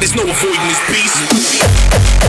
there's no avoiding this beast.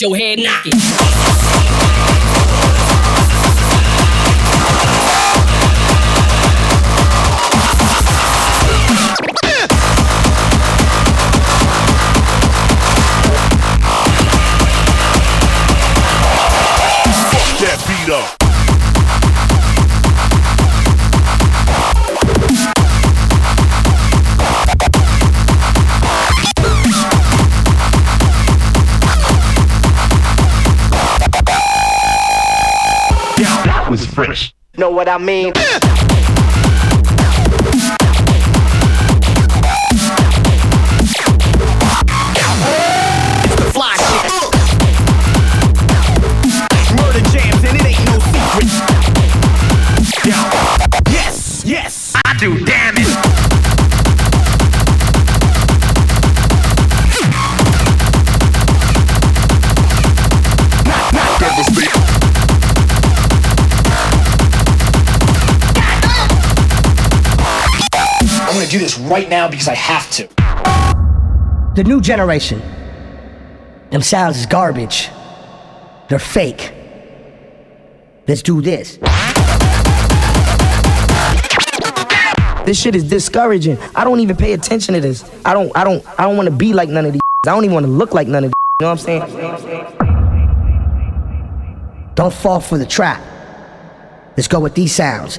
Your head knocking. What I mean? Do this right now because I have to. The new generation. Them sounds is garbage. They're fake. Let's do this. This shit is discouraging. I don't even pay attention to this. I don't I don't I don't want to be like none of these. I don't even want to look like none of these. You know what I'm saying? Don't fall for the trap. Let's go with these sounds.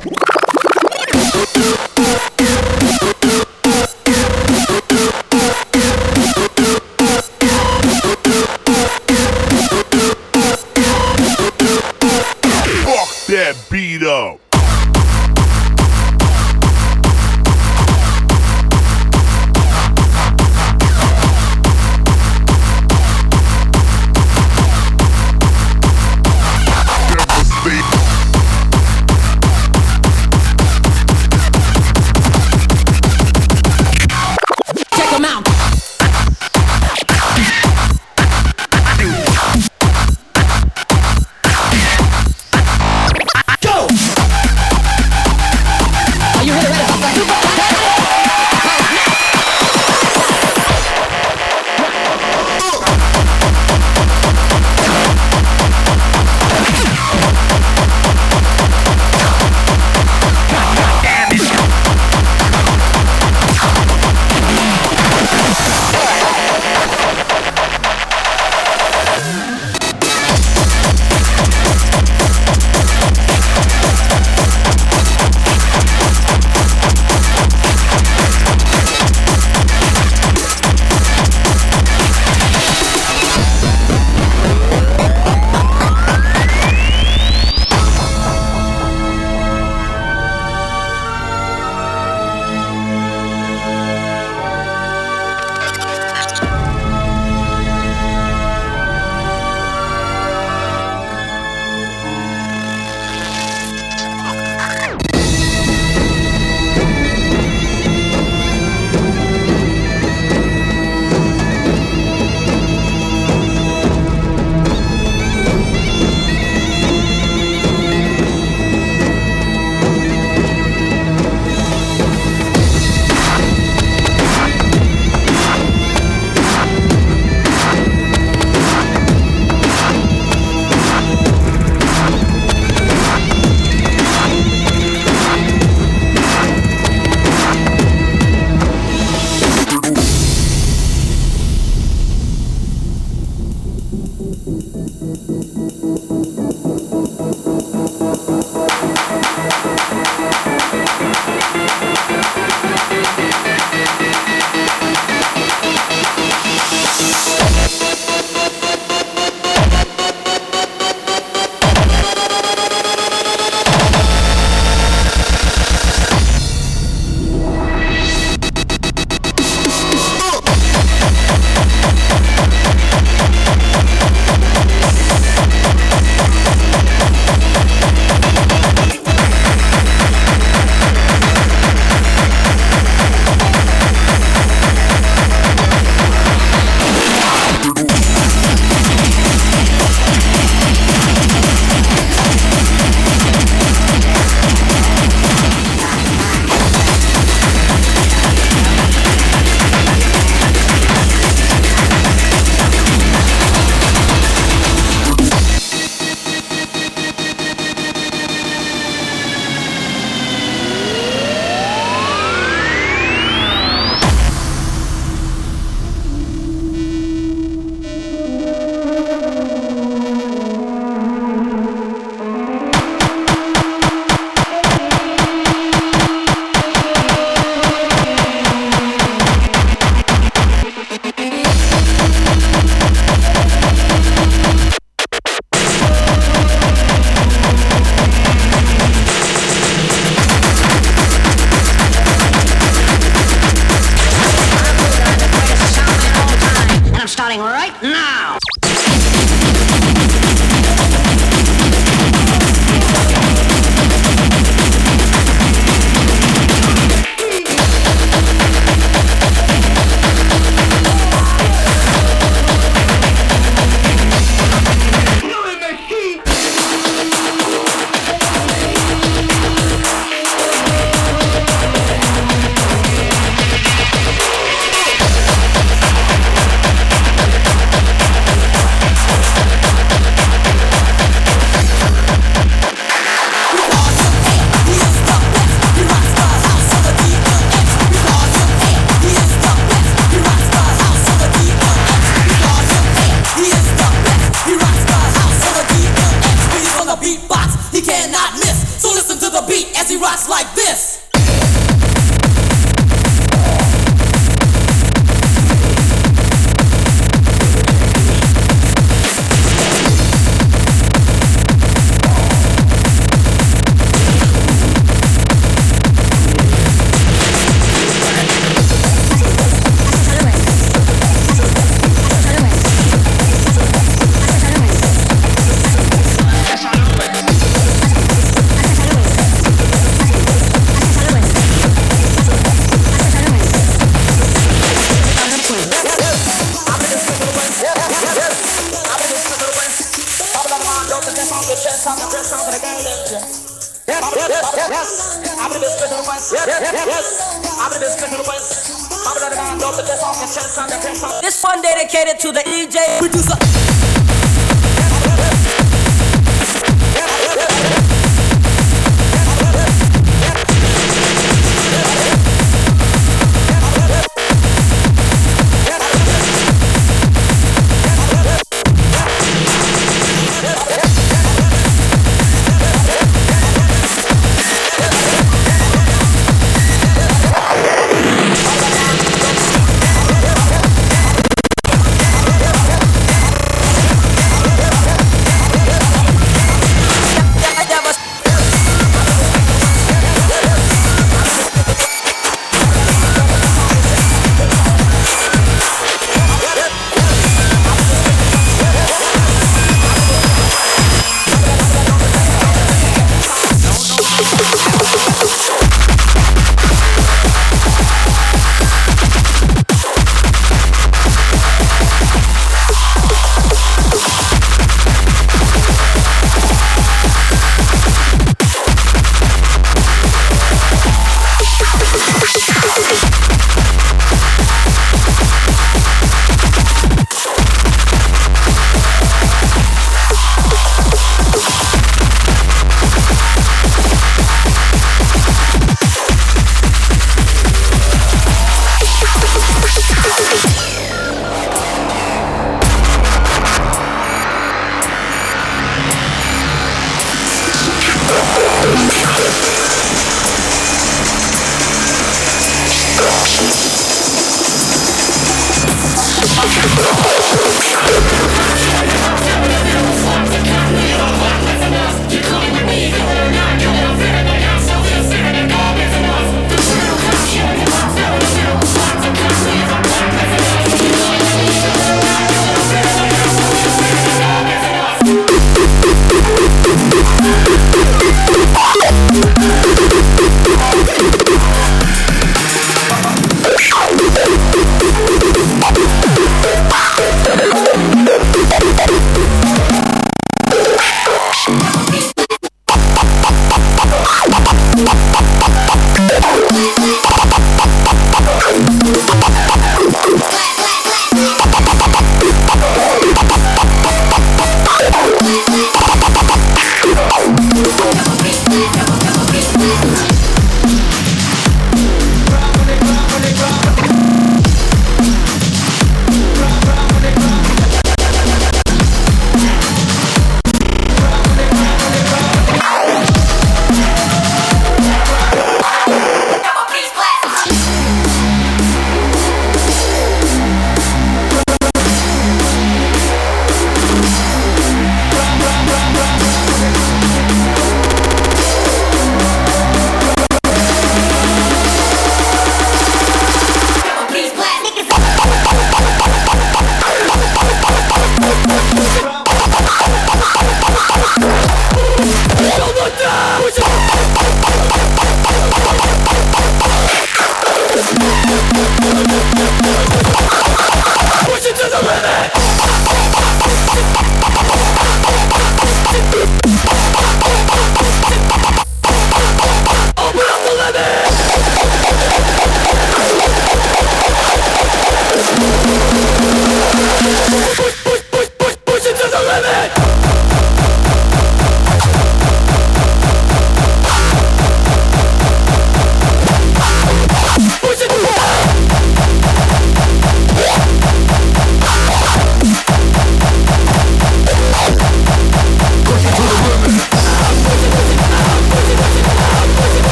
This one dedicated to the DJ producer.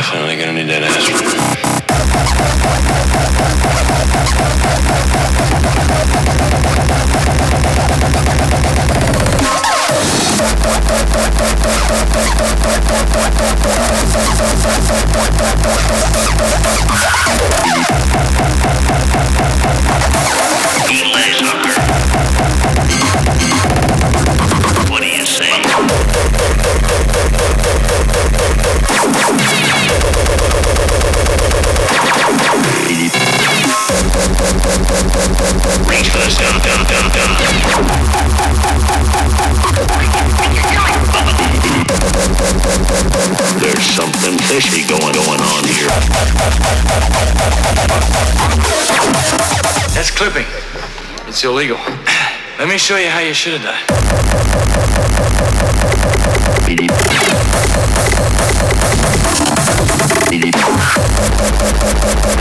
Definitely gonna need that ass. It's illegal. Let me show you how you should have done.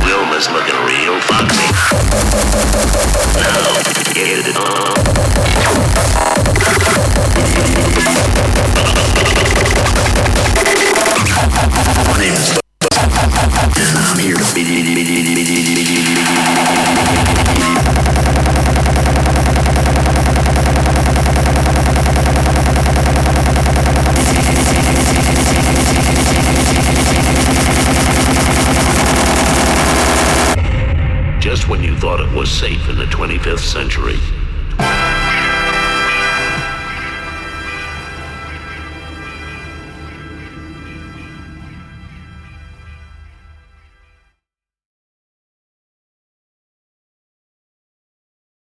Wilma's looking real foxy. Now, get it on. Name is 25th century,